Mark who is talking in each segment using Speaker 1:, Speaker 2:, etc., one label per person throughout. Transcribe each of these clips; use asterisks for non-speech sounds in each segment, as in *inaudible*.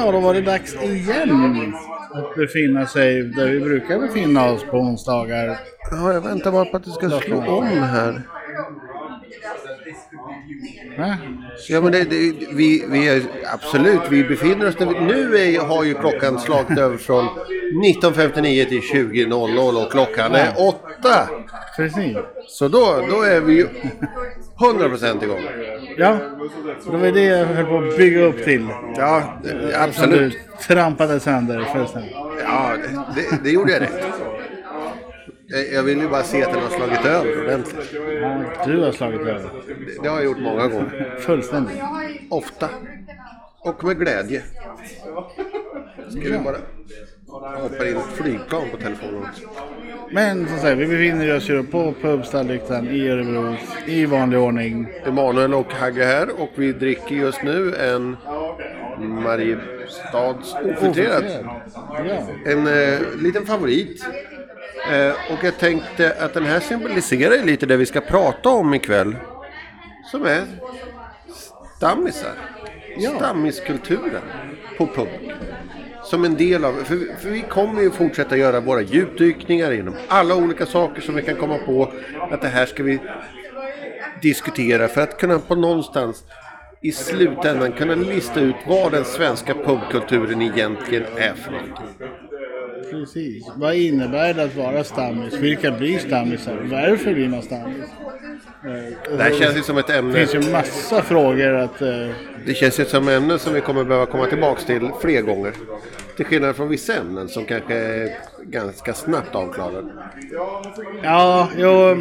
Speaker 1: Ja, då var det dags igen att befinna sig där vi brukar befinna oss på onsdagar.
Speaker 2: Ja, jag väntar bara på att det ska slå om här.
Speaker 1: Va?
Speaker 2: Ja, men det, det, vi, vi är absolut, vi befinner oss där vi, Nu är, har ju klockan slagit över från 19.59 till 20.00 och klockan är 8.
Speaker 1: Precis.
Speaker 2: Så då, då är vi ju 100% igång.
Speaker 1: Ja, det var det jag höll på att bygga upp till.
Speaker 2: Ja, det-
Speaker 1: Som du
Speaker 2: absolut.
Speaker 1: trampade sönder fullständigt.
Speaker 2: Ja, det, det gjorde jag rätt. Jag- Jag vill ju bara se att den har slagit över ordentligt.
Speaker 1: Ja, du har slagit över.
Speaker 2: Det, det har jag gjort många gånger.
Speaker 1: Fullständigt.
Speaker 2: Ofta. Och med glädje. Ska vi bara hoppa in ett flygplan på telefonen också.
Speaker 1: Men som sagt, vi befinner oss ju på pubstallyktan i Örebro i vanlig ordning.
Speaker 2: Emanuel och Hagge här och vi dricker just nu en Mariestads ofiltrerad.
Speaker 1: Ja.
Speaker 2: En eh, liten favorit. Eh, och jag tänkte att den här symboliserar lite det vi ska prata om ikväll. Som är stammisar.
Speaker 1: Ja.
Speaker 2: Stammiskulturen på pub. Som en del av, för, för vi kommer ju fortsätta göra våra djupdykningar inom alla olika saker som vi kan komma på. Att det här ska vi diskutera för att kunna på någonstans i slutändan kunna lista ut vad den svenska pubkulturen egentligen är för någonting.
Speaker 1: Precis. Vad innebär det att vara stammis? Vilka blir stammisar? Varför blir man stammis? Eh,
Speaker 2: Det här känns ju som ett
Speaker 1: Det
Speaker 2: ämne.
Speaker 1: finns ju massa frågor att... eh,
Speaker 2: Det känns ju som ett ämne som vi kommer behöva komma tillbaks till fler gånger. Till skillnad från vissa ämnen som kanske är ganska snabbt avklarade.
Speaker 1: Ja, jo,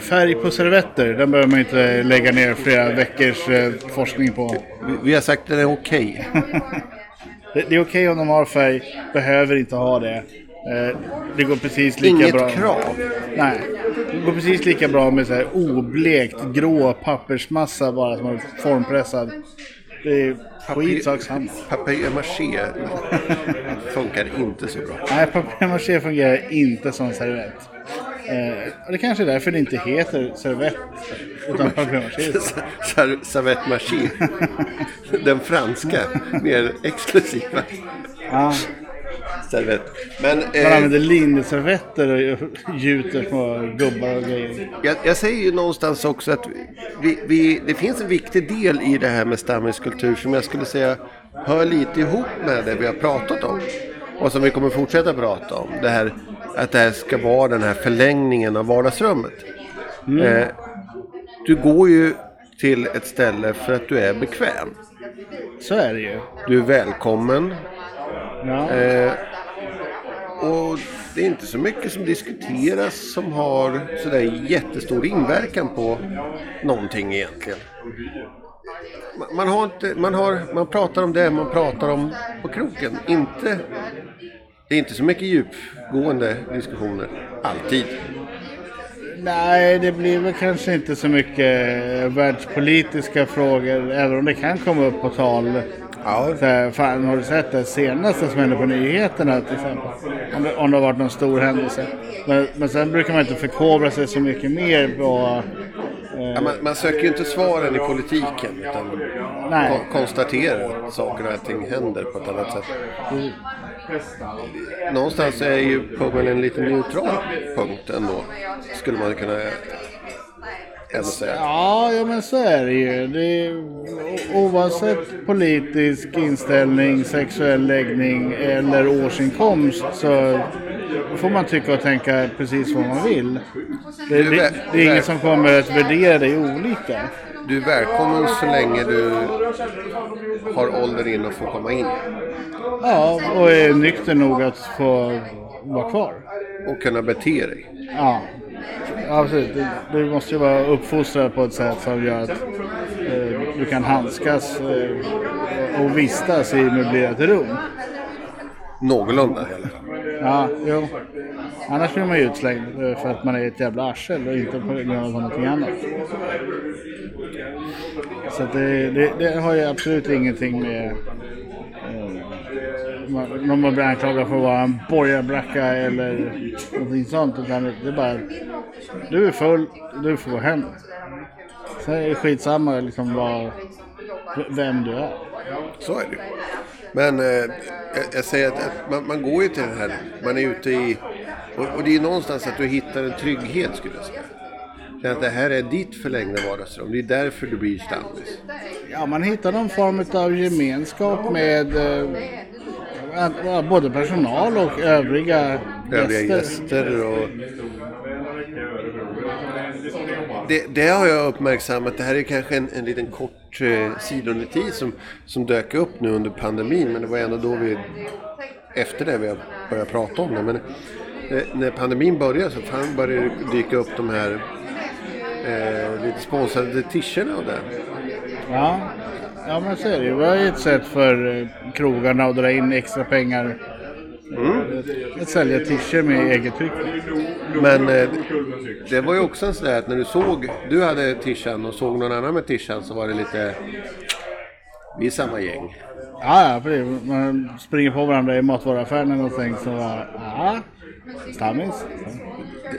Speaker 1: färg på servetter, den behöver man inte lägga ner flera veckors eh, forskning på.
Speaker 2: Vi, vi har sagt att det är okej. *laughs*
Speaker 1: Det, det är okej om de har färg, behöver inte ha det. Eh, det går precis lika
Speaker 2: Inget
Speaker 1: bra.
Speaker 2: krav.
Speaker 1: Nej, det går precis lika bra med så här oblekt grå pappersmassa bara som är formpressad. Det är skitsak samma.
Speaker 2: Papier-maché *laughs* funkar inte så bra.
Speaker 1: Nej, papier-maché fungerar inte som servett. Eh, och det kanske är därför det inte heter servett utan papier-maché. *laughs*
Speaker 2: Ser- Servette maché. *laughs* Den franska, mer exklusiva
Speaker 1: Ja,
Speaker 2: servett. Men
Speaker 1: man
Speaker 2: eh,
Speaker 1: använder linneservetter och gjuter små gubbar och grejer.
Speaker 2: jag, jag säger ju någonstans också att vi, vi, det finns en viktig del i det här med stammiskultur som jag skulle säga hör lite ihop med det vi har pratat om. Och som vi kommer fortsätta prata om. Det här, att det här ska vara den här förlängningen av vardagsrummet. Eh, du går ju till ett ställe för att du är bekväm.
Speaker 1: Så är det ju.
Speaker 2: Du är välkommen.
Speaker 1: Ja.
Speaker 2: Eh, och det är inte så mycket som diskuteras som har sådär jättestor inverkan på någonting egentligen. Man- har inte, man, har, man pratar om det man pratar om på kroken. Inte, det är inte så mycket djupgående diskussioner, alltid.
Speaker 1: Nej, det blir väl kanske inte så mycket världspolitiska frågor, även om det kan komma upp på tal.
Speaker 2: Ja.
Speaker 1: Så här, fan, har du sett det senaste som hände på nyheterna till exempel? Om det, om det har varit någon stor händelse. Men, men sen brukar man inte förkovra sig så mycket mer på...
Speaker 2: Ja, man, man söker ju inte svaren i politiken utan
Speaker 1: Nej.
Speaker 2: kon- konstaterar att saker och ting händer på ett annat sätt. Någonstans är ju puben en lite neutral punkt ändå. Skulle man kunna
Speaker 1: Ja, ja men så är det ju. Det är, oavsett politisk inställning, sexuell läggning eller årsinkomst så får man tycka och tänka precis vad man vill. Det, det, det är ingen som kommer att värdera dig olika.
Speaker 2: Du är välkommen så länge du har ålder in och får komma in.
Speaker 1: Ja, och är nykter nog att få vara kvar.
Speaker 2: Och kunna bete dig.
Speaker 1: Ja, absolut. Du, måste ju vara uppfostrad på ett sätt som gör att eh, du kan handskas eh, och vistas i möblerade rum.
Speaker 2: Någorlunda i alla fall.
Speaker 1: Ja, jo. Annars blir man ju utslängd eh, för att man är ett jävla arsel och inte på grund av någonting annat. Så det, det, det har ju absolut ingenting med man- någon man blir anklagad för att vara en borgarbracka eller någonting sånt. Utan det är bara du är full, du får gå hem. Sen är det skitsamma liksom vad, vem du är.
Speaker 2: Så är det. Men eh, jag, jag säger att, man, man går ju till den här, man är ute i, och, och det är någonstans att du hittar en trygghet skulle jag säga. Känner Att det här är ditt förlängda vardagsrum, det är därför du blir stammis.
Speaker 1: Ja, man hittar någon form av gemenskap med eh, både personal och övriga
Speaker 2: Övriga
Speaker 1: gäster.
Speaker 2: gäster och... Det, det har jag uppmärksammat. Det här är kanske en, en liten kort eh, sidonotis som, som dök upp nu under pandemin. Men det var ändå då vi, efter det vi började prata om det. Men eh, när pandemin började så fan började det dyka upp de här eh, lite sponsrade t-shirtarna och det.
Speaker 1: Ja. Ja, men så är det ju. Det var ju ett sätt för eh, krogarna att dra in extra pengar.
Speaker 2: Mm.
Speaker 1: Att sälja t-shirt med eget tryck.
Speaker 2: Men eh, det var ju också en sån där att när du såg, du hade tishan och såg någon annan med tishan så var det lite, vi är samma gäng.
Speaker 1: Ja, ja, precis. Man springer på varandra i matvaruaffären eller någonting så bara, ja, stammis.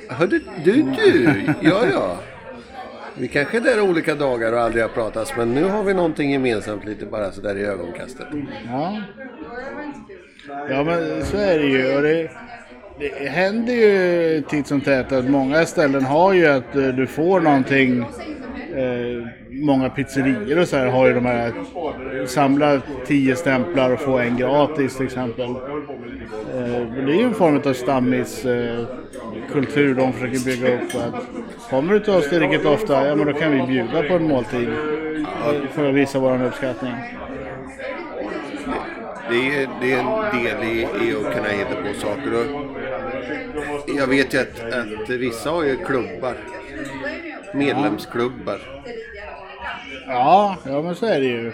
Speaker 2: Hörde du, du, ja ja. Vi kanske är där olika dagar och aldrig har pratats men nu har vi någonting gemensamt lite bara sådär i ögonkastet.
Speaker 1: Ja. Ja men så är det ju. Och det, det händer ju titt som tätt att många ställen har ju att eh, du får någonting. Eh, många pizzerior och så här har ju de här samla tio stämplar och få en gratis till exempel. Eh, det är ju en form av stammis eh, kultur de försöker bygga upp. Att kommer du till oss tillräckligt ofta, ja men då kan vi bjuda på en måltid. För att visa vår uppskattning.
Speaker 2: Det är, det är en del i, i att kunna hitta på saker. Och jag vet ju att, att vissa har ju klubbar. Medlemsklubbar.
Speaker 1: Ja, ja men så är det ju.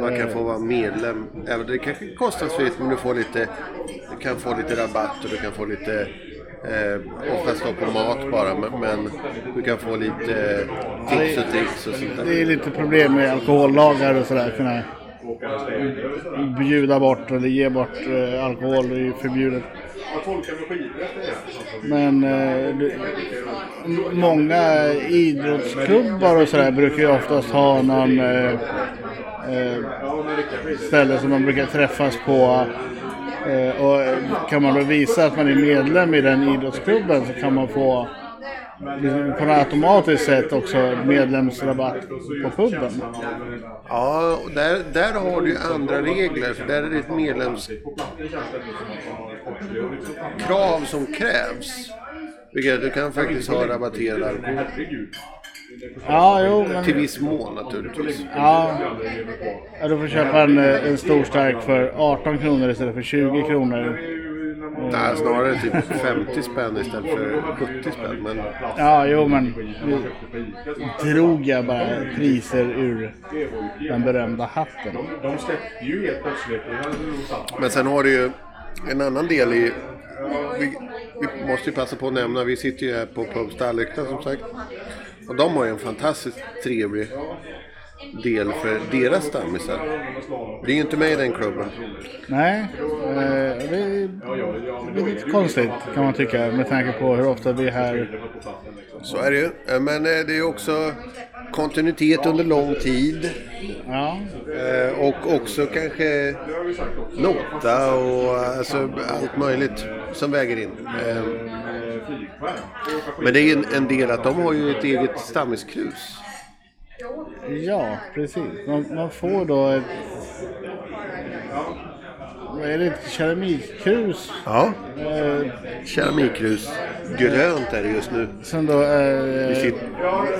Speaker 2: Man kan få vara medlem. Det kanske är kostnadsfritt men du får lite, du kan få lite rabatt och du kan få lite Eh, oftast då på mat bara men, men du kan få lite eh, tips och tricks och sånt där.
Speaker 1: Det är lite problem med alkohollagar och sådär. Kunna bjuda bort eller ge bort eh, alkohol. Det är ju förbjudet. Men eh, du, många idrottsklubbar och sådär brukar ju oftast ha någon eh, eh, ställe som man brukar träffas på. Eh, och kan man då visa att man är medlem i den idrottsklubben så kan man få liksom på något automatiskt sätt också medlemsrabatt på puben.
Speaker 2: Ja, där, där har du ju andra regler. För där är det ett medlemskrav som krävs. Vilket du kan faktiskt ha rabatterad alkohol.
Speaker 1: Ja, jo, men...
Speaker 2: Till viss mån naturligtvis.
Speaker 1: Ja, ja, du får köpa en, eh, en stor stark för 18 kronor istället för 20 kronor.
Speaker 2: Nej, snarare typ 50 spänn istället för 70 spänn. Men
Speaker 1: Ja, jo men nu drog jag bara priser ur den berömda hatten.
Speaker 2: Men sen har du ju en annan del i... Vi, vi måste ju passa på att nämna, vi sitter ju här på Pub Stallykta som sagt. Och de har ju en fantastiskt trevlig del för deras stammisar. Det är ju inte med i den klubben.
Speaker 1: Nej, eh, det är, lite konstigt kan man tycka med tanke på hur ofta vi är här.
Speaker 2: Så är det ju. Eh, Men eh, det är också kontinuitet under lång tid.
Speaker 1: Ja,
Speaker 2: Eh, Och också kanske nota och alltså allt möjligt som väger in. Eh, Men det är en, en del att de har ju ett eget stammiskrus.
Speaker 1: ja precis. Man, man får då ett... Är det? Ett keramikkrus.
Speaker 2: Ja,
Speaker 1: Eh,
Speaker 2: keramikkrus. Grönt är det just nu.
Speaker 1: som då är...
Speaker 2: Vi sitter,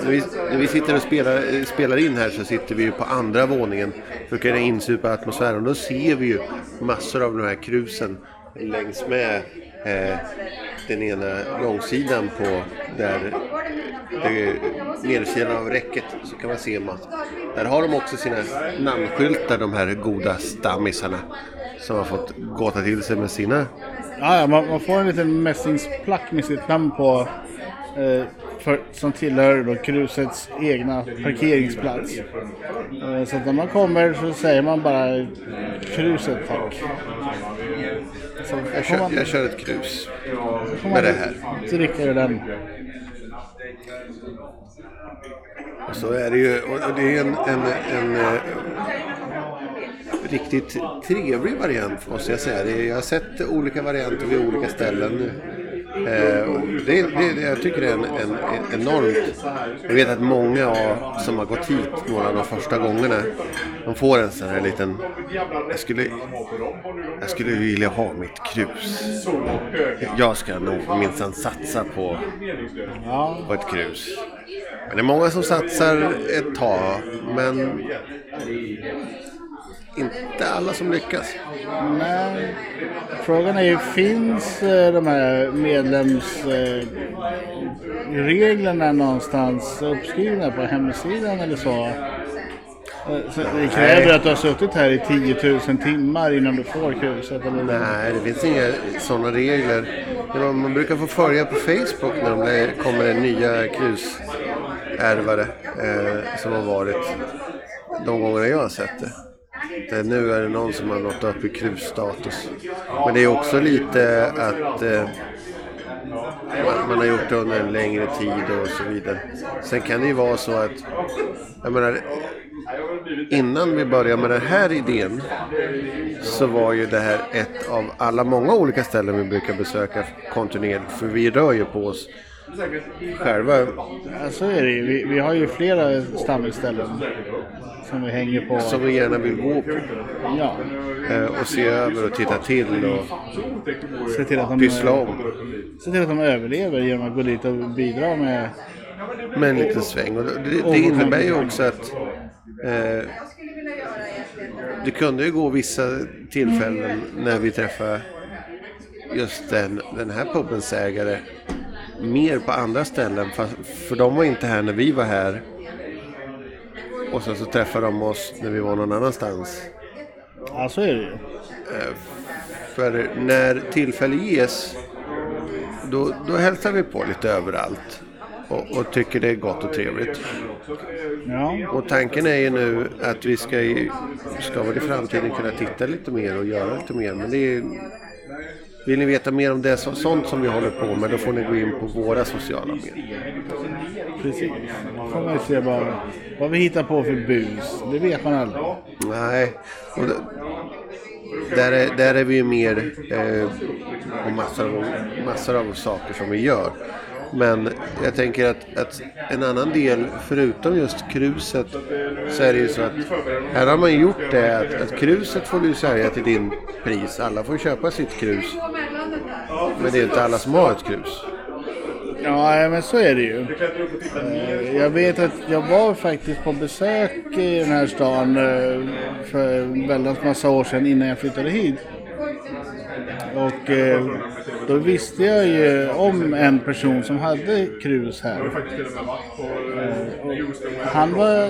Speaker 2: när, vi, när vi sitter och spelar, eh, spelar in här så sitter vi ju på andra våningen för att kunna insupa atmosfären. Då ser vi ju massor av de här krusen längs med eh, den ena långsidan på där det, nedsidan av räcket så kan man se massor. Där har de också sina namnskyltar de här goda stammisarna som har fått gåta till sig med sina
Speaker 1: Ja, ja, man, man får en liten mässingsplack med sitt namn på. Eh, för, som tillhör då krusets egna parkeringsplats. Eh, så när man kommer så säger man bara kruset tack. Så
Speaker 2: Jag kör,
Speaker 1: man,
Speaker 2: jag kör ett krus med det här.
Speaker 1: dricka ur den.
Speaker 2: Så är det ju, och det är en, en, en, eh, riktigt trevlig variant måste jag säga. Jag har sett olika varianter vid olika ställen. Eh, det, det, jag tycker det är en, en, en enormt... Jag vet att många av- som har gått hit några av de första gångerna, de får en sån här liten... Jag skulle, jag skulle vilja ha mitt krus. Jag ska nog minsann satsa på, på ett krus. Men det är många som satsar ett tag, men inte alla som lyckas.
Speaker 1: nej. Frågan är ju, finns eh, de här medlemsreglerna någonstans uppskrivna på hemsidan eller så? Eh, så Det kräver att du har suttit här i 10 000 timmar innan du får kruset eller
Speaker 2: Nej, det finns inga sådana regler. Det Man brukar få följa på Facebook när de blir- kommer det nya krusärvare eh, som har varit de gångerna jag har sett det det. Nu är det någon som har nått upp i krusstatus. Men det är också lite att eh, man, man har gjort det under en längre tid och så vidare. Sen kan det ju vara så att, jag menar, innan vi började med den här idén så var ju det här ett av alla många olika ställen vi brukar besöka kontinuerligt. För vi rör ju på oss själva.
Speaker 1: Ja, så är det ju. Vi, vi har ju flera stammisställen som vi hänger på.
Speaker 2: Som vi gärna vill gå på.
Speaker 1: Ja,
Speaker 2: eh, Och se över och titta till och
Speaker 1: se till att de,
Speaker 2: pyssla om.
Speaker 1: se till att de överlever genom att gå dit och bidra med...
Speaker 2: Med en liten sväng. Och det, det innebär ju också att eh, det kunde ju gå vissa tillfällen när vi träffar just den, den här pubens ägare mer på andra ställen. För de var inte här när vi var här. Och sen så träffade de oss när vi var någon annanstans.
Speaker 1: Ja, så är det ju.
Speaker 2: För när tillfälle ges då, då hälsar vi på lite överallt. Och, och tycker det är gott och trevligt.
Speaker 1: Ja,
Speaker 2: Och tanken är ju nu att vi ska, ska väl i framtiden kunna titta lite mer och göra lite mer. Men det är, vill ni veta mer om det, så, sånt som vi håller på med, då får ni gå in på våra sociala medier.
Speaker 1: precis. Då får man se bara vad vi hittar på för bus. Det vet man aldrig.
Speaker 2: Nej, och det, där, är, där är vi ju mer eh, på massor av, massor av saker som vi gör. Men jag tänker att, att en annan del, förutom just kruset, så är det ju så att här har man gjort det att, att kruset får du sälja till din pris. Alla får köpa sitt krus. Men det är inte alla som har ett krus.
Speaker 1: Ja, men så är det ju. Eh, Jag vet att jag var faktiskt på besök i den här stan eh, för väldigt massa år sedan innan jag flyttade hit. Och eh, då visste jag ju om en person som hade krus här. Och Han var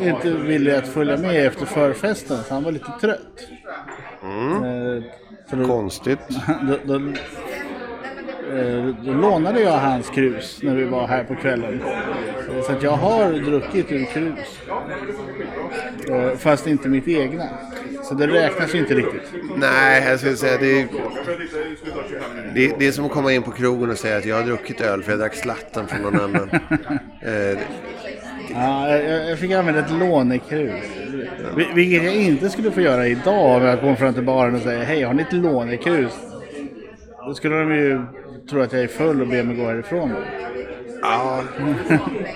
Speaker 1: inte villig att följa med efter förfesten så han var lite trött. Då,
Speaker 2: Konstigt. *laughs*
Speaker 1: då, då, då lånade jag hans krus när vi var här på kvällen. Så att jag har druckit ur krus. Eh, Fast inte mitt egna. Så det räknas ju inte riktigt.
Speaker 2: Nej, jag skulle säga det är, det, det är som att komma in på krogen och säga att jag har druckit öl för jag drack slatten från någon annan. *laughs* Eh,
Speaker 1: Ja, jag, jag fick använda ett lånekrus. Vil- Vilket jag inte skulle få göra idag om jag kom fram till baren och säger Hej, har ni ett lånekrus? Då skulle de ju tro att jag är full och be mig gå härifrån.
Speaker 2: Ja,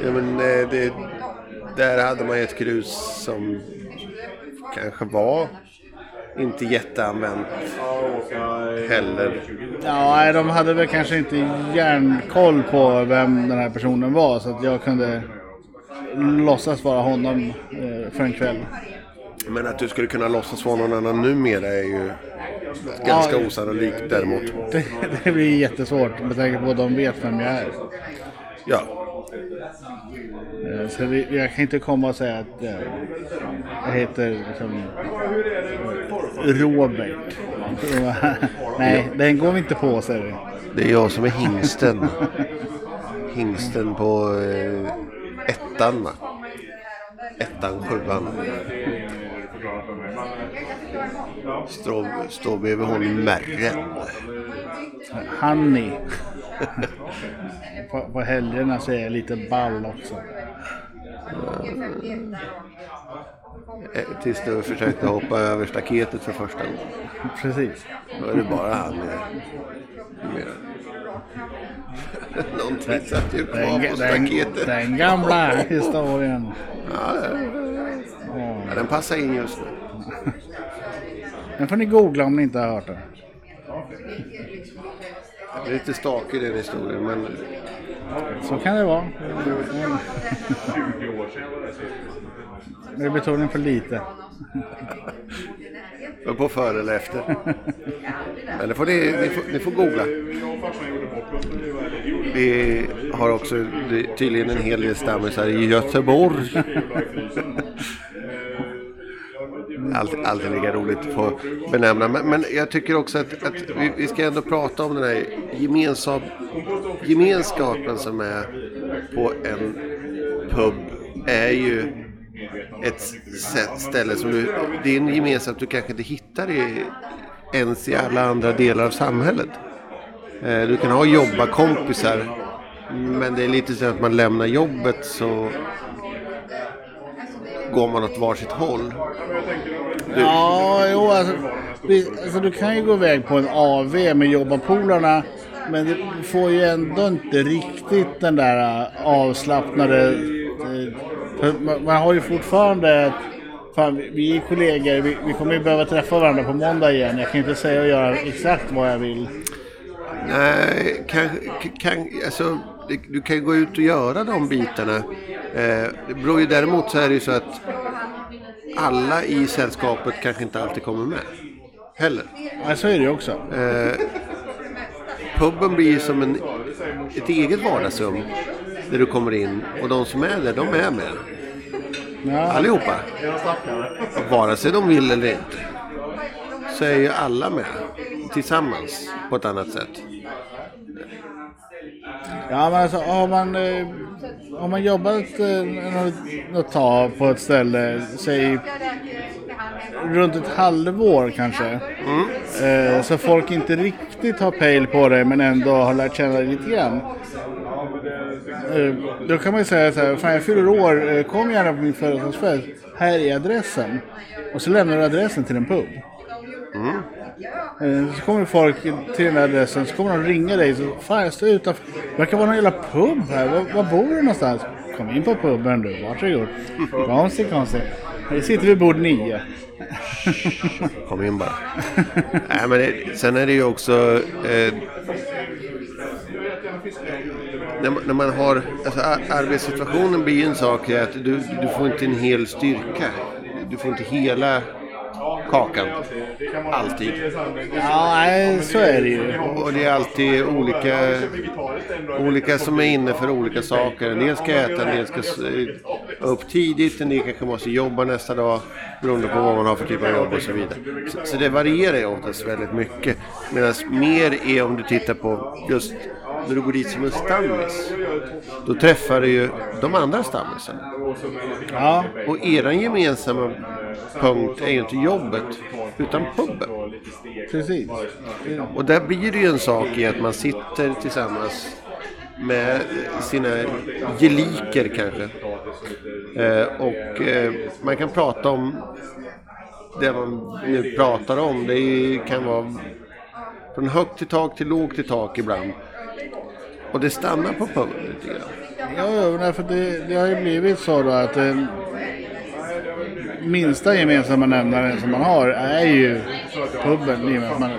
Speaker 2: ja men eh, det, där hade man ju ett krus som kanske var inte jätteanvänt heller.
Speaker 1: Ja, de hade väl kanske inte järnkoll på vem den här personen var så att jag kunde låtsas vara honom eh, för en kväll.
Speaker 2: Men att du skulle kunna låtsas vara någon annan numera är ju ganska
Speaker 1: Ja.
Speaker 2: osannolikt däremot.
Speaker 1: Det, det blir jättesvårt med tanke på att de vet vem jag är.
Speaker 2: Ja,
Speaker 1: Eh, Så vi, jag kan inte komma och säga att eh, jag heter liksom, eh, Robert. *laughs* Nej, den går vi inte på säger du.
Speaker 2: det är jag som är hingsten. Hingsten på eh, ettan? Ettan, sjuan. Står, står bredvid hon Merre.
Speaker 1: Honey. på, på helgerna så är jag lite ball också.
Speaker 2: Eh, Tills du försökte hoppa över staketet för första gången.
Speaker 1: Precis.
Speaker 2: Då är det bara han med. med. Någonting satt ju kvar
Speaker 1: Den,
Speaker 2: på
Speaker 1: den,
Speaker 2: staketet.
Speaker 1: den gamla historien.
Speaker 2: Ja, ja, ja, den passar in just nu.
Speaker 1: Den får ni googla om ni inte har hört den.
Speaker 2: Det är lite stakig den historien men
Speaker 1: Så kan det vara.
Speaker 3: 20 år sedan var det
Speaker 1: är betoning för lite.
Speaker 2: på före eller efter. Men det får ni, ni, får, ni får googla. Vi har också tydligen en hel del stammisar i Göteborg.
Speaker 3: vi ju i frysen.
Speaker 2: Alltid, alltid lika roligt att få benämna. Men, men jag tycker också att, att vi, vi ska ändå prata om den här gemensam, gemenskapen som är på en pub. är ju ett sätt, ställe som du... Det är en gemenskap du kanske inte hittar i, ens i alla andra delar av samhället. Eh, du kan ha jobbarkompisar. Men det är lite så att man lämnar jobbet så går man åt varsitt håll.
Speaker 1: Ja, jo alltså, vi, alltså. Du kan ju gå iväg på en AV med jobbarpolarna. Men du får ju ändå inte riktigt den där äh, avslappnade... för Man, har ju fortfarande... Fan, vi- är kollegor, vi, vi kommer ju behöva träffa varandra på måndag igen. Jag kan inte säga och göra exakt vad jag vill.
Speaker 2: Nej, kan, kan, alltså, du kan ju gå ut och göra de bitarna. Eh, det beror ju däremot så är det ju så att alla i sällskapet kanske inte alltid kommer med. Heller.
Speaker 1: Ja, så är det ju också.
Speaker 2: Eh, puben blir ju som en, ett eget vardagsrum. Där du kommer in och de som är där, de är med.
Speaker 1: Ja,
Speaker 2: Allihopa. Vare sig de vill eller inte. Så är ju alla med. Tillsammans på ett annat sätt.
Speaker 1: Ja, men alltså har man, eh, har man jobbat eh, något, något tag på ett ställe, säg runt ett halvår kanske. Eh, så folk inte riktigt har pejl på dig, men ändå har lärt känna dig lite grann. Eh, då kan man ju säga så här, fan jag fyller år, eh, kom gärna på min födelsedagsfest. Här är adressen. Och så lämnar du adressen till en pub. Mm. Eh, så kommer folk till den här adressen, så kommer de ringa dig. Så, Fan jag står utanför. Det verkar vara någon jävla pub här. Var, var bor du någonstans? Kom in på puben du, varsågod. Konstigt, konstigt. Vi sitter vid bord nio. *laughs*
Speaker 2: Kom in bara. Nej, men det, sen är det ju också... Eh, när, man- när man har... Alltså, arbetssituationen blir ju en sak att du, du får inte en hel styrka. Du får inte hela kakan. Alltid.
Speaker 1: Ja, nej, så är det ju.
Speaker 2: Och det är alltid olika, olika som är inne för olika saker. En del ska äta, en del ska upp tidigt, en del kanske måste jobba nästa dag beroende på vad man har för typ av jobb och så vidare. Så, så det varierar ju oftast väldigt mycket. Medan mer är om du tittar på just när du går dit som en stammis. Då träffar du ju de andra stammisarna.
Speaker 1: Ja,
Speaker 2: Och eran gemensamma punkt är ju inte jobbet utan puben.
Speaker 1: precis.
Speaker 2: Och där blir det ju en sak i att man sitter tillsammans med sina geliker kanske. Eh, och eh, man kan prata om det man nu pratar om. Det kan vara från högt till tak till lågt till tak ibland. Och det stannar på puben lite grann.
Speaker 1: Ja, ja för det, det har ju blivit så då att eh, minsta gemensamma nämnaren som man har är ju puben i och med att man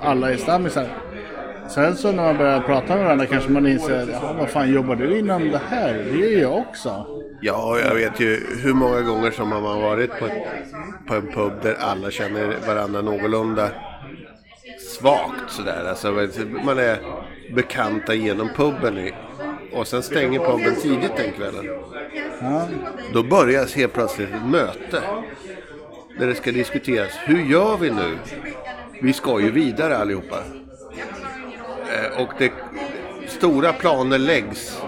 Speaker 1: alla är stammisar. Sen så när man börjar prata med varandra kanske man inser "Jaha, vad fan jobbar du inom det här? Det gör jag också.
Speaker 2: Ja, jag vet ju hur många gånger som man har varit på, på en pub där alla känner varandra någorlunda svagt sådär. Alltså, man är bekanta genom puben och sen stänger puben tidigt den kvällen.
Speaker 1: Ja,
Speaker 2: Då börjar helt plötsligt ett möte. Där det ska diskuteras, hur gör vi nu? Vi ska ju vidare allihopa. Eh, Och det, stora planer läggs.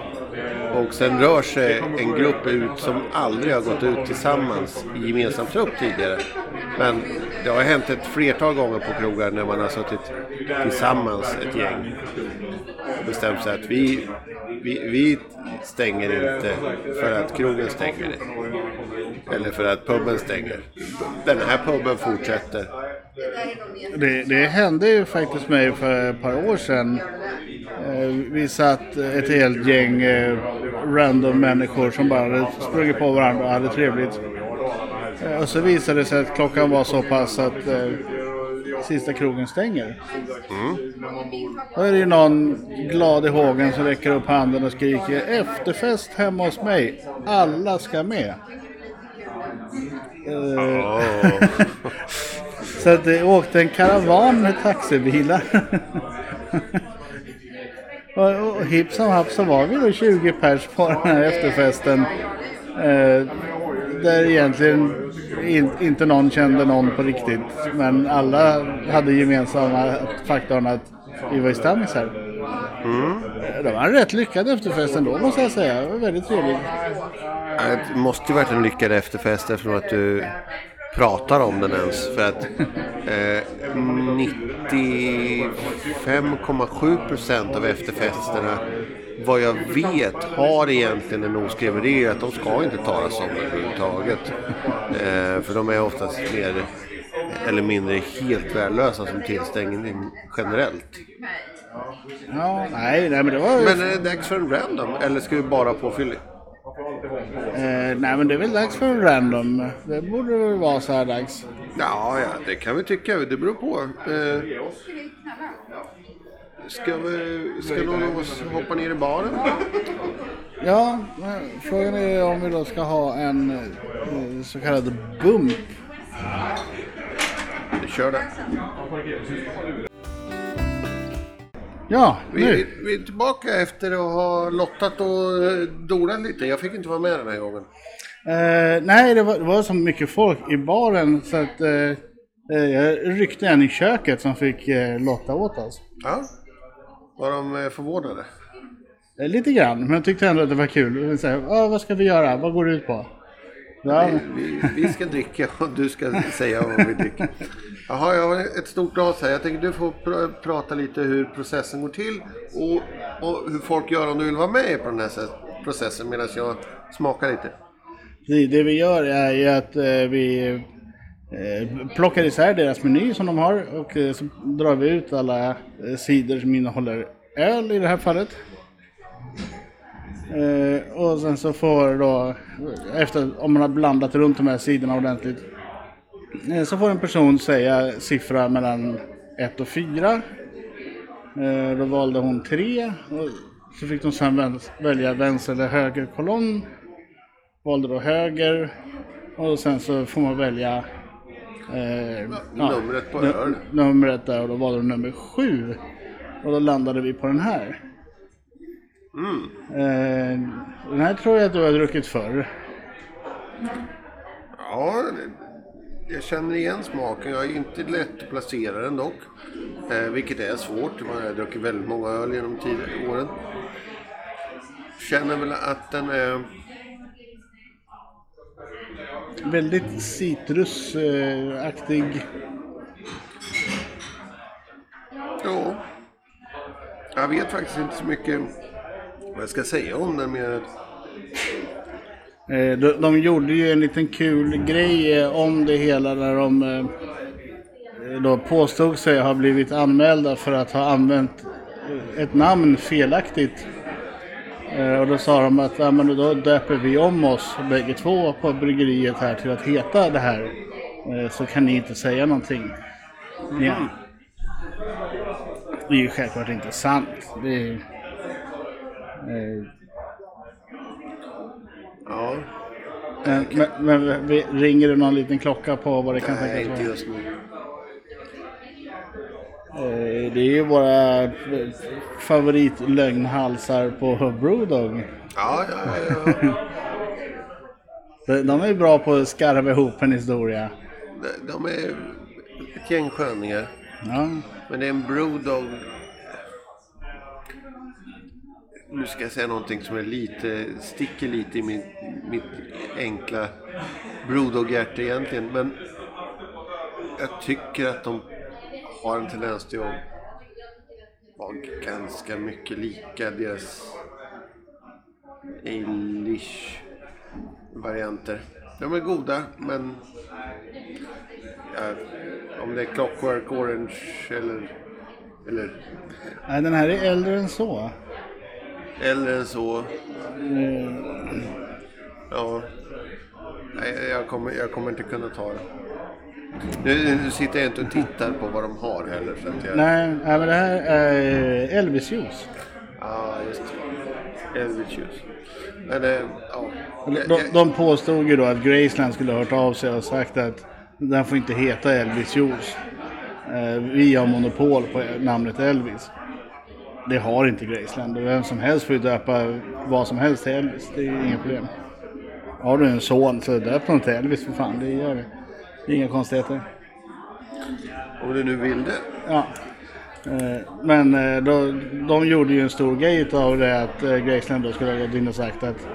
Speaker 2: Och sen rör sig en grupp ut som aldrig har gått ut tillsammans i gemensam trupp tidigare. Men det har hänt ett flertal gånger på krogar när man har suttit tillsammans ett gäng. Och bestämt sig att vi, vi, vi stänger inte för att krogen stänger det. Eller för att puben stänger. Den här puben fortsätter.
Speaker 1: Det, det hände ju faktiskt mig för ett par år sedan. Eh, vi satt ett helt gäng eh, random människor som bara hade sprungit på varandra och hade trevligt. Eh, Och så visade det sig att klockan var så pass att eh, sista krogen stänger. Då är det ju någon glad i hågen som räcker upp handen och skriker efterfest hemma hos mig. Alla ska med. Eh, *laughs* Så att det åkte en karavan med taxibilar. *laughs* och, och hipp som happ så var vi då 20 pers på den här efterfesten. Där egentligen in, inte någon kände någon på riktigt. Men alla hade gemensamma faktorn att vi var i stammisar. Eh, Det var rätt lyckad efterfest ändå måste jag säga. Det var väldigt trevligt.
Speaker 2: Det måste ju varit en lyckad efterfest eftersom att du pratar om den ens. För att eh, 95,7 procent av efterfesterna vad jag vet har egentligen en oskriven regel att de ska inte talas om överhuvudtaget. Eh, för de är oftast mer eller mindre helt värdelösa som tillställning generellt.
Speaker 1: Ja, nej, nej men det var
Speaker 2: Men är det dags för en random eller ska vi bara på fyllig?
Speaker 1: Eh, nej men det är väl dags för en random. Det borde väl vara så här dags.
Speaker 2: Ja, ja, det kan vi tycka. Det beror på. Eh, ska, vi, ska någon av oss hoppa ner i baren?
Speaker 1: Ja, frågan är om vi då ska ha en eh, så kallad bump.
Speaker 2: Vi kör det.
Speaker 1: Ja,
Speaker 2: Vi,
Speaker 1: nu.
Speaker 2: vi är tillbaka efter att ha lottat och eh, donat lite. Jag fick inte vara med den här gången.
Speaker 1: Eh, nej, det var, det var så mycket folk i baren så att eh, eh, jag ryckte en i köket som fick eh, lotta åt oss.
Speaker 2: Ja. Var de eh, förvånade?
Speaker 1: Eh, lite grann, men jag tyckte ändå att det var kul. Så här, "Ah, vad ska vi göra? Vad går det ut på? Ja,
Speaker 2: Vi, vi ska dricka och du ska säga vad vi dricker. Jaha, jag har ett stort glas här. Jag tänker du får pr- prata lite hur processen går till och, och hur folk gör om du vill vara med på den här se- processen medan jag smakar lite.
Speaker 1: det, vi gör är ju att eh, vi Eh, plockar isär deras meny som de har och eh, så drar vi ut alla eh, sidor som innehåller öl i det här fallet. Och sen så får då, efter om man har blandat runt de här sidorna ordentligt, så får en person säga siffra mellan 1 och 4. Då valde hon 3 och så fick de sen välja vänster eller höger kolonn. Valde då höger och sen så får man välja eh,
Speaker 2: numret på öl.
Speaker 1: Numret där och då valde de nummer 7. Och då landade vi på den här. Eh, den här tror jag att du har druckit förr.
Speaker 2: Ja, jag känner igen smaken. Jag är inte lätt att placera den dock. Eh, vilket är svårt. Man har druckit väldigt många öl genom åren. Känner väl att den är...
Speaker 1: Väldigt citrusaktig.
Speaker 2: Ja. Jag vet faktiskt inte så mycket vad jag ska säga om den mer att
Speaker 1: Eh, de, de gjorde ju en liten kul grej eh, om det hela när de eh, då påstod sig ha blivit anmälda för att ha använt ett namn felaktigt. Eh, och då sa de att ja, men då döper vi om oss bägge två på bryggeriet här till att heta det här. Eh, så kan ni inte säga någonting. Ja. Det är ju självklart inte sant. Det är, eh,
Speaker 2: Ja,
Speaker 1: Men, men, men vi- ringer det någon liten klocka på vad det kan
Speaker 2: nej,
Speaker 1: tänkas
Speaker 2: inte
Speaker 1: vara?
Speaker 2: just nu.
Speaker 1: Det är ju våra favoritlögnhalsar på Brewdog.
Speaker 2: Ja, ja, ja. *laughs*
Speaker 1: De de är bra på att skarva ihop en historia.
Speaker 2: De- De är ett gäng sköningar.
Speaker 1: Ja.
Speaker 2: Men det är en brewdog. Nu ska jag säga någonting som är lite, sticker lite i min, mitt enkla brewdog-hjärta egentligen. Men jag tycker att de har en tendens till att vara ganska mycket lika deras Eilish varianter. De är goda, men... Ja, om det är Clockwork Orange eller... Eller
Speaker 1: Nej, den här är äldre än så.
Speaker 2: äldre än så.
Speaker 1: Eh,
Speaker 2: Ja. Nej, jag kommer, jag kommer inte kunna ta det. Nu, nu sitter jag inte och tittar på vad de har heller. Så att jag...
Speaker 1: Nej, men det här är Elvis juice.
Speaker 2: Ja, just det. Elvis Juice. Men det, ja.
Speaker 1: De, de, påstod ju då att Graceland skulle ha hört av sig och sagt att den får inte heta Elvis juice. Eh, vi har monopol på namnet Elvis. Det har inte Graceland. Vem som helst får ju döpa vad som helst till Elvis. Det är inga problem. Har du en son så döp honom till Elvis för fan. Det gör det. Det är inga konstigheter.
Speaker 2: Om du nu vill det.
Speaker 1: Ja. Eh, Men eh, då, de gjorde ju en stor grej av det att eh, Graceland då skulle ha gått in och sagt att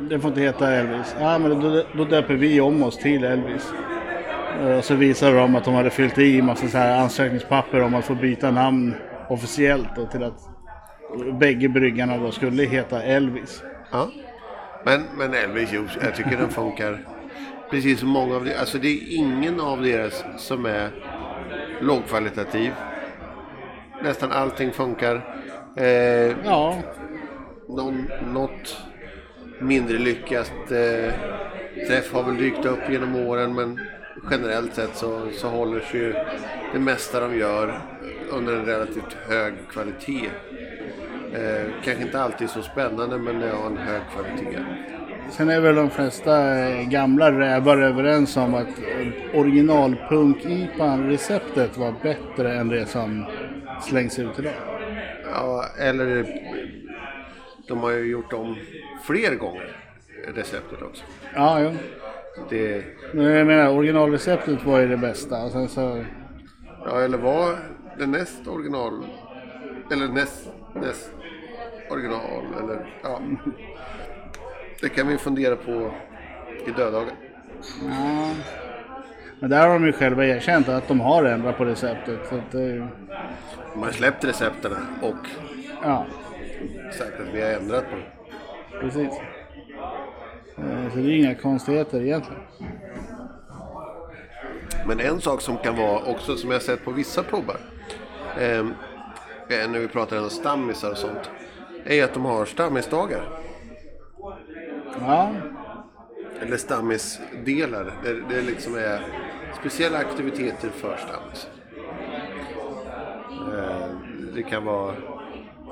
Speaker 1: det får inte heta Elvis. Ja men då, då döper vi om oss till Elvis. Och så visade de att de hade fyllt i massa så här ansökningspapper om att få byta namn officiellt då, till att bägge bryggarna då skulle heta Elvis.
Speaker 2: Ja. Men, men Elvis Juice, jag tycker den funkar precis som många av de, Alltså det är ingen av deras som är lågkvalitativ. Nästan allting funkar. Eh,
Speaker 1: Ja,
Speaker 2: någon, något mindre lyckat eh, träff har väl dykt upp genom åren men generellt sett så, så håller sig ju det mesta de gör under en relativt hög kvalitet. Eh, kanske inte alltid så spännande men det har en hög kvalitet.
Speaker 1: Sen är väl de flesta eh, gamla rävar överens om att eh, originalpunk-IPAn-receptet var bättre än det som slängs ut idag.
Speaker 2: Ja, eller de har ju gjort om fler gånger receptet också.
Speaker 1: Ja, jo.
Speaker 2: Det,
Speaker 1: Men jag menar, originalreceptet var ju det bästa. Och sen så...
Speaker 2: Ja, eller var det näst original? Eller näst, näst original? Eller, ja. Det kan vi fundera på i döddagar.
Speaker 1: Ja. Men där har de ju själva erkänt att de har ändrat på receptet. Så att, det-
Speaker 2: De har släppt recepten och
Speaker 1: ja,
Speaker 2: sagt att vi har ändrat på det.
Speaker 1: precis. Eh, Så det är inga konstigheter egentligen.
Speaker 2: Men en sak som kan vara också som jag sett på vissa prover. Eh, eh, när vi pratar om stammisar och sånt. Är att de har stammisdagar.
Speaker 1: Ja,
Speaker 2: Eller stammisdelar. Där det liksom är speciella aktiviteter för stammis. Eh, Det kan vara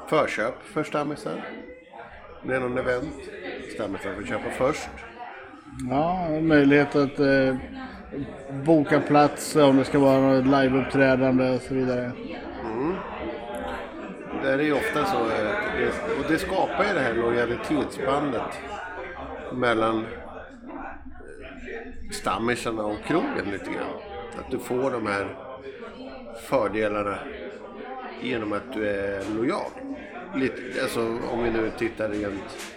Speaker 2: förköp för stammisar. Det är någon event. Stammisar får köpa först.
Speaker 1: ja möjlighet att eh, boka plats om det ska vara något liveuppträdande och så vidare.
Speaker 2: Det är ju ofta så. eh, det- Och det skapar ju det här lojalitetsbandet mellan eh, stammisarna och krogen lite grann. Att du får de här fördelarna genom att du är lojal. Lite, alltså om vi nu tittar rent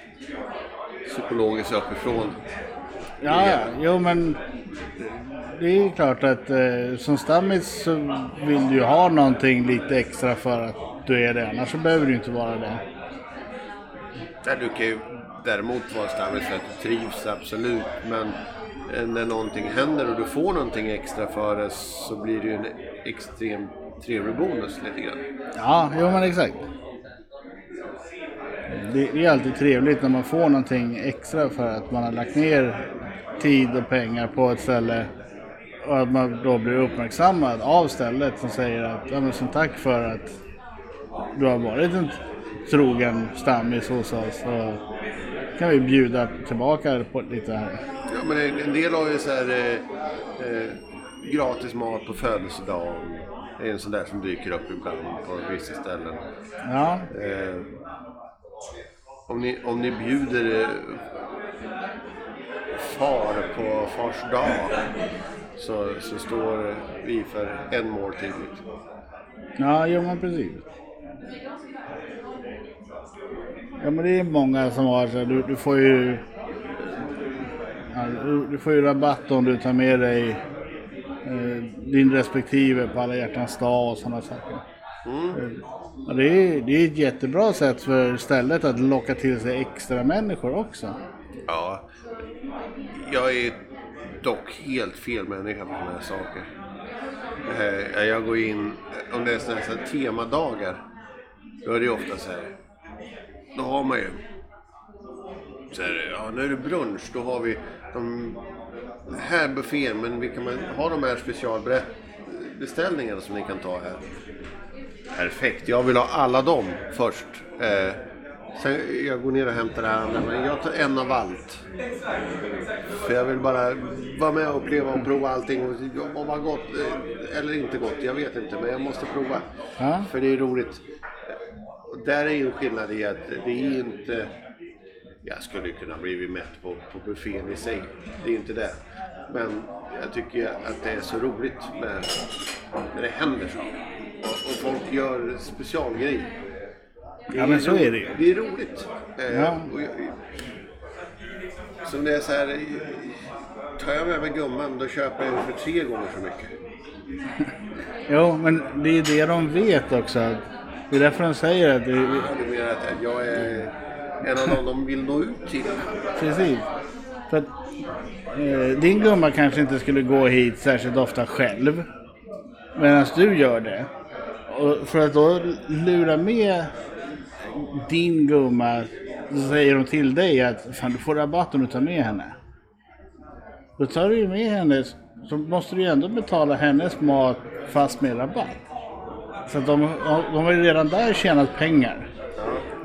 Speaker 2: psykologiskt uppifrån.
Speaker 1: Ja, ja, jo men det är ju klart att eh, som stammis så vill du ju ha någonting lite extra för att du är det. Annars så behöver du inte vara det.
Speaker 2: Där du kan ju däremot vara stammis för att du trivs, absolut. Men eh, när någonting händer och du får någonting extra för det så blir det ju en extremt trevlig bonus lite grann.
Speaker 1: Ja, jo men exakt. Det, det är alltid trevligt när man får någonting extra för att man har lagt ner tid och pengar på ett ställe. Och att man då blir uppmärksammad av stället som säger att ja, men som tack för att du har varit en trogen stammis hos oss. Så kan vi bjuda tillbaka på lite här.
Speaker 2: Ja, men en, del har ju så här eh, eh, gratis mat på födelsedagen. Det är en sån där som dyker upp ibland på vissa ställen.
Speaker 1: Ja,
Speaker 2: Eh, om, ni, om ni bjuder eh, far på fars dag så, så står vi för en måltid.
Speaker 1: Ja, jo men precis. Ja men det är många som har så du, du får ju... Ja, du, du får ju rabatt om du tar med dig eh, din respektive på alla hjärtans dag och sådana saker. Eh, Och det, är, det är ett jättebra sätt för stället att locka till sig extra människor också.
Speaker 2: Ja, jag är dock helt fel människa på sådana här saker. Eh, jag går in, om det är sådana här temadagar, då är det ofta så här. Då har man ju så här, ja nu är det brunch, då har vi de här buffén, men vi kan ha de här specialbeställningarna som ni kan ta här. Perfekt, jag vill ha alla dem först. Eh, sen jag går ner och hämtar det andra, men jag tar en av allt. För jag vill bara vara med och uppleva och prova allting. Om vad gott eh, eller inte gott, jag vet inte, men jag måste prova.
Speaker 1: Ja.
Speaker 2: För det är roligt. Där är ju en skillnad i att det är inte... Jag skulle kunna bli mätt på, på buffén i sig. Det är inte det. Men jag tycker att det är så roligt med, när det händer så. Och, och folk gör specialgrejer.
Speaker 1: Ja, men så är det ju.
Speaker 2: Det är roligt. Eh,
Speaker 1: Ja.
Speaker 2: och jag, som det är så här, tar jag med mig gumman då köper jag för tre gånger så mycket. *laughs*
Speaker 1: Jo, men det är det de vet också. Det är därför de säger att det är
Speaker 2: Du menar att jag är en av dem de vill nå ut till?
Speaker 1: precis. För att, eh, din gumma kanske inte skulle gå hit särskilt ofta själv. Medan du gör det. Och för att då lura med din gumma så säger de till dig att fan, du får rabatt om du tar med henne. Då tar du ju med henne så måste du ju ändå betala hennes mat fast med rabatt. Så de, de har ju redan där tjänat pengar.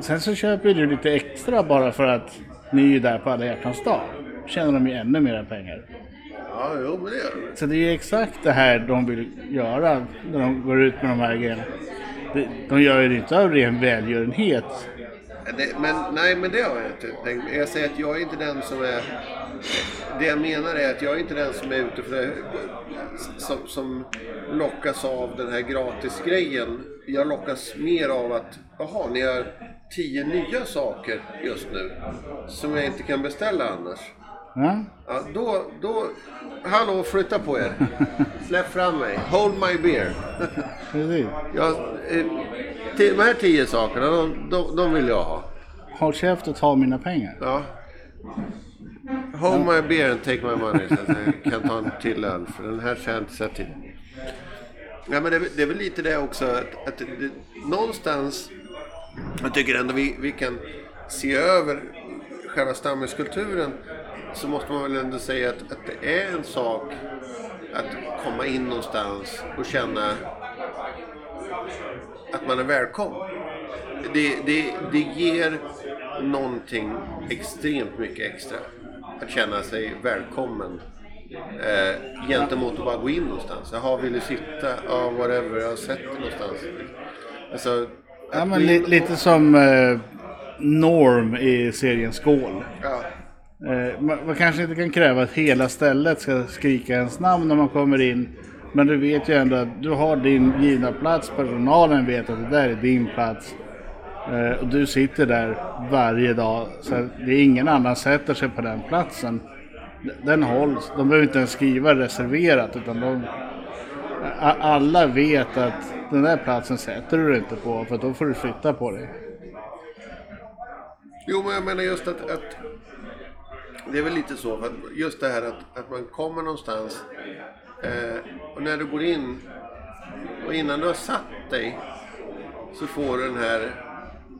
Speaker 1: Sen så köper du lite extra bara för att ni är där på alla hjärtans dag. Tjänar de ju ännu mer pengar.
Speaker 2: Ja, jo, men det gör de.
Speaker 1: Så det är ju exakt det här de vill göra när de går ut med de här grejerna. De- De gör ju det inte av ren välgörenhet.
Speaker 2: Det, men, nej, men det har jag inte tänkt. Jag säger att jag är inte den som är... Det jag menar är att jag är inte den som är ute för det, som, som lockas av den här gratisgrejen. Jag lockas mer av att, jaha, ni har tio nya saker just nu som jag inte kan beställa annars.
Speaker 1: Ja?
Speaker 2: Ja, då, då, hallå flytta på er. Släpp fram mig. Hold my beer.
Speaker 1: Precis.
Speaker 2: Jag, eh, de här tio sakerna, de, de, de vill jag ha.
Speaker 1: Håll käft och ta mina pengar.
Speaker 2: Ja. Hold my beer and take my money. Så att jag kan ta en till öl. För den här har jag inte sett till. Ja, men det, är väl- det är väl lite det också att, att det, någonstans. Jag tycker ändå vi, vi kan se över själva stammiskulturen. Så måste man väl ändå säga att, att det är en sak att komma in någonstans och känna att man är välkommen. Det, det, det ger någonting extremt mycket extra. Att känna sig välkommen. Eh, gentemot att bara gå in någonstans. Jaha, vill du sitta? Ja, whatever. Jag har sett det någonstans. Alltså,
Speaker 1: Ja, men li, lite som eh, Norm i serien Skål.
Speaker 2: Ja,
Speaker 1: Eh, man, man kanske inte kan kräva att hela stället ska skrika ens namn när man kommer in. Men du vet ju ändå att du har din givna plats. Personalen vet att det där är din plats. Eh, och du sitter där varje dag. Så det är ingen annan sätter sig på den platsen. Den hålls. De behöver inte ens skriva reserverat. Utan de, alla vet att den där platsen sätter du dig inte på. För då får du flytta på dig.
Speaker 2: Jo, men jag menar just att, att det är väl lite så, för att just det här att, att man kommer någonstans eh, och när du går in och innan du har satt dig så får du den här,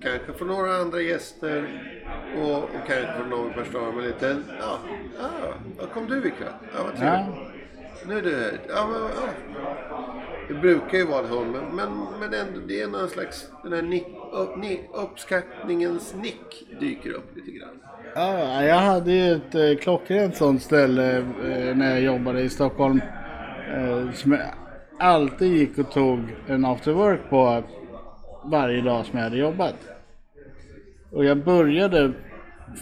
Speaker 2: kanske från några andra gäster och, och kanske från någon person med lite, ja, ja, vad kom du ikväll? Ja, vad trevligt.
Speaker 1: Ja.
Speaker 2: Nu är du här. Ja, men, ja. Det brukar ju vara så, men, men, men ändå, det är någon slags den här nick, upp, nick, uppskattningens nick dyker upp lite grann.
Speaker 1: Ja, jag hade ju ett eh, klockrent sånt ställe eh, när jag jobbade i Stockholm. Eh, som jag alltid gick och tog en after work på varje dag som jag hade jobbat. Och jag började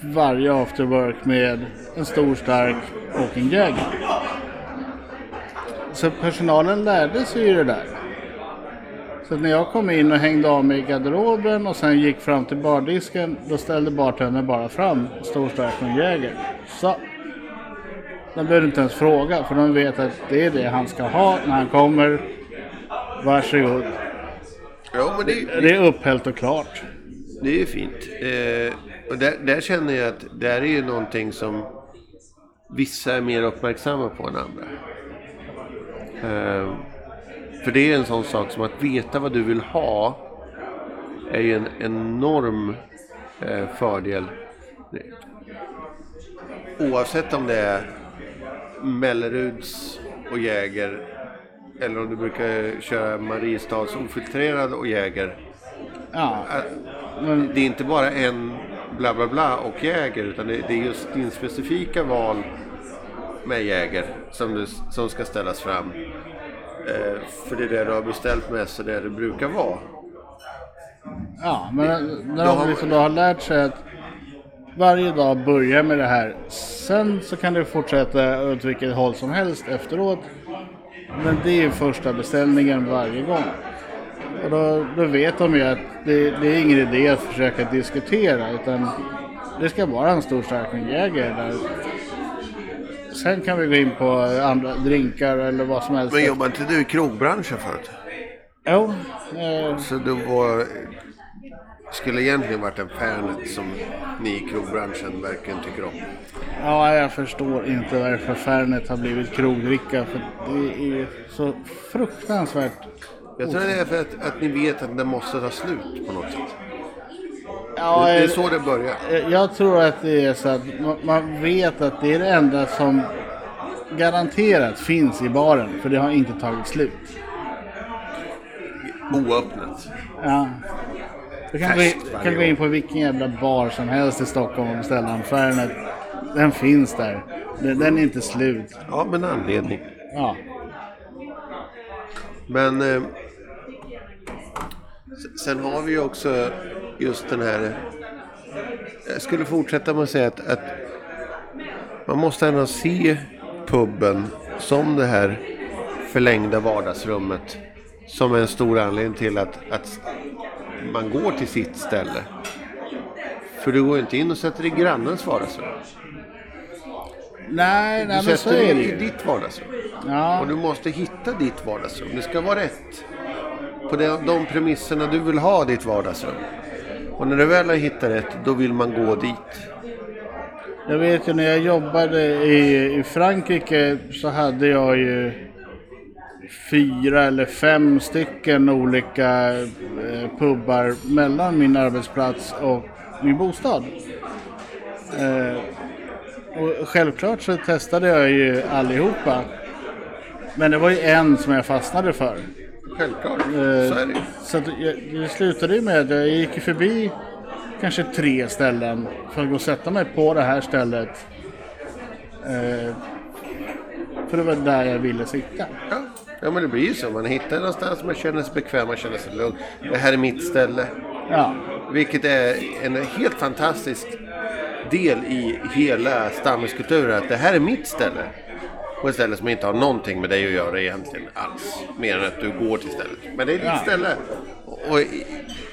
Speaker 1: varje after work med en stor stark och en Jäger. Så personalen lärde sig ju det där. Så när jag kom in och hängde av mig i garderoben och sen gick fram till bardisken, då ställde bartendern bara fram stor stark och en Jäger. Så. De behöver inte ens fråga, för de vet att det är det han ska ha när han kommer. Varsågod.
Speaker 2: Jo, men det,
Speaker 1: Det är upphällt och klart.
Speaker 2: det är ju fint. Eh, och där, där känner jag att det är ju någonting som vissa är mer uppmärksamma på än andra. Eh, för det är en sån sak som att veta vad du vill ha är ju en enorm eh, fördel. Oavsett om det är Melleruds och Jäger eller om du brukar köra Mariestads ofiltrerad och Jäger.
Speaker 1: Ja, men,
Speaker 2: Det är inte bara en bla bla bla och Jäger utan det, det är just din specifika val med Jäger som, du, som ska ställas fram. Eh, för det är det du har beställt med så det är det brukar vara.
Speaker 1: ja, men när
Speaker 2: Då har-
Speaker 1: de liksom då har lärt sig att varje dag börja med det här. Sen så kan det fortsätta åt vilket håll som helst efteråt. Men det är första beställningen varje gång. Och då, då vet de ju att det, det är ingen idé att försöka diskutera utan det ska vara en stor stark jäger där. Sen kan vi gå in på andra drinkar eller vad som helst.
Speaker 2: Men jobbar inte du i krogbranschen förut?
Speaker 1: Jo, eh,
Speaker 2: Så du var, skulle egentligen varit en Fernet som ni i krogbranschen verkligen tycker om.
Speaker 1: ja, jag förstår inte varför Fernet har blivit krogdricka. För det är så fruktansvärt.
Speaker 2: Jag tror det är för att, att ni vet att det måste ta slut på något sätt.
Speaker 1: Ja,
Speaker 2: Det är
Speaker 1: eh,
Speaker 2: så det börjar.
Speaker 1: Jag tror att det är så att ma- man vet att det är det enda som garanterat finns i baren. För det har inte tagit slut.
Speaker 2: Oöppnat.
Speaker 1: Ja. Du kan, gå in,
Speaker 2: varje
Speaker 1: kan gå in på vilken jävla bar som helst i Stockholm och beställa en Fernet. Den finns där. Den, den är inte slut.
Speaker 2: Ja, med en anledning.
Speaker 1: Ja.
Speaker 2: Men eh, s- sen har vi ju också just den här... Jag skulle fortsätta med att säga att, att man måste ändå se puben som det här förlängda vardagsrummet. Som är en stor anledning till att, att man går till sitt ställe. För du går inte in och sätter dig i grannens vardagsrum.
Speaker 1: Nej,
Speaker 2: Du
Speaker 1: nej så
Speaker 2: sätter dig i ditt vardagsrum.
Speaker 1: Ja.
Speaker 2: Och du måste hitta ditt vardagsrum. Det ska vara rätt. På de, de premisserna du vill ha ditt vardagsrum. Och när du väl har hittat rätt, då vill man gå dit.
Speaker 1: Jag vet ju när jag jobbade i, i Frankrike så hade jag ju fyra eller fem stycken olika eh, pubbar mellan min arbetsplats och min bostad. Eh, och självklart så testade jag ju allihopa. Men det var ju en som jag fastnade för.
Speaker 2: Självklart.
Speaker 1: Eh,
Speaker 2: Så är det ju.
Speaker 1: Så att jag, det slutade ju med att jag gick förbi kanske tre ställen för att gå och sätta mig på det här stället. Eh, för det var där jag ville sitta.
Speaker 2: Ja. Ja, men det blir ju så. Man hittar någonstans man känner sig bekväm, man känner sig lugn. Det här är mitt ställe.
Speaker 1: Ja,
Speaker 2: Vilket är en helt fantastisk del i hela stammiskulturen. Att det här är mitt ställe. På ett ställe som inte har någonting med dig att göra egentligen alls. Mer än att du går till stället. Men det är ditt
Speaker 1: Ja.
Speaker 2: ställe. Och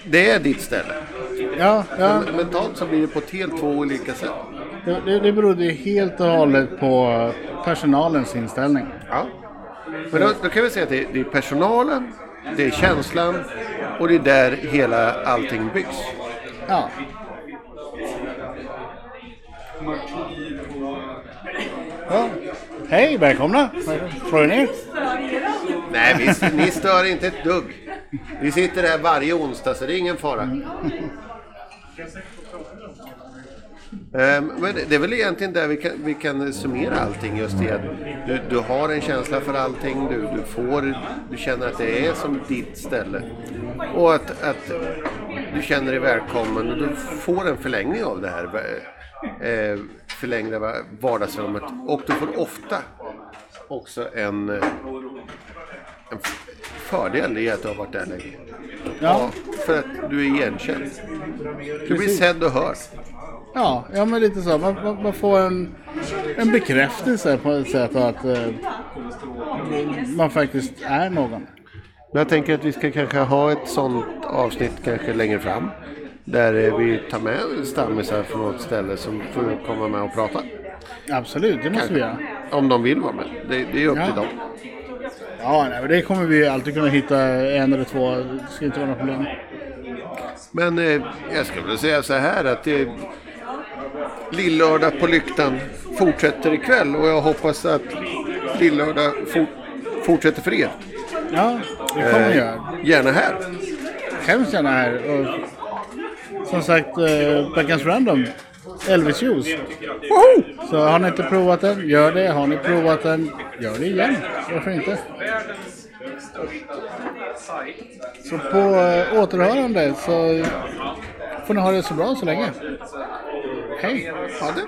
Speaker 2: det är ditt ställe.
Speaker 1: ja, ja
Speaker 2: Men mentalt så blir det på ett helt två olika sätt.
Speaker 1: det, det, det berodde ju helt och hållet på personalens inställning.
Speaker 2: Ja. Men då, då kan vi säga att det är, det är personalen, det är känslan och det är där hela allting byggs.
Speaker 1: Ja. ja. Hej, välkomna! Slår ner?
Speaker 2: Nej, vi, ni stör inte ett dugg. Vi sitter här varje onsdag så det är ingen fara. Ehm, Men det är väl egentligen där vi kan, vi kan summera allting just i att du, du har en känsla för allting, du, du får, du känner att det är som ditt ställe. Och att, att du känner dig välkommen och du får en förlängning av det här eh, förlängda vardagsrummet. Och du får ofta också en, en fördel i att du har varit där länge.
Speaker 1: Ja.
Speaker 2: För att du är igenkänd. Du blir sedd och hörd.
Speaker 1: Ja, ja men lite så. Man, man, man får en, en bekräftelse på ett sätt att eh, man faktiskt är någon.
Speaker 2: Men jag tänker att vi ska kanske ha ett sånt avsnitt kanske längre fram. Där eh, vi tar med stammisar från något ställe som får komma med och prata.
Speaker 1: Absolut, det måste vi göra.
Speaker 2: Om de vill vara med. Det, det är upp
Speaker 1: Ja.
Speaker 2: till dem.
Speaker 1: Ja, nej, det kommer vi alltid kunna hitta en eller två. Det ska inte vara något problem.
Speaker 2: Men eh, jag skulle vilja säga så här att det, Lillördag på Lyktan fortsätter ikväll och jag hoppas att Lillördag for, fortsätter för er.
Speaker 1: Ja, det kommer vi göra.
Speaker 2: Gärna här.
Speaker 1: Hemskt gärna här. Och som sagt, eh, veckans random. Elvis juice.
Speaker 2: Woho!
Speaker 1: Så har ni inte provat den, gör det. Har ni provat den, gör det igen. Varför inte? Så på eh, återhörande så får ni ha det så bra så länge. Hej!
Speaker 2: Ha det.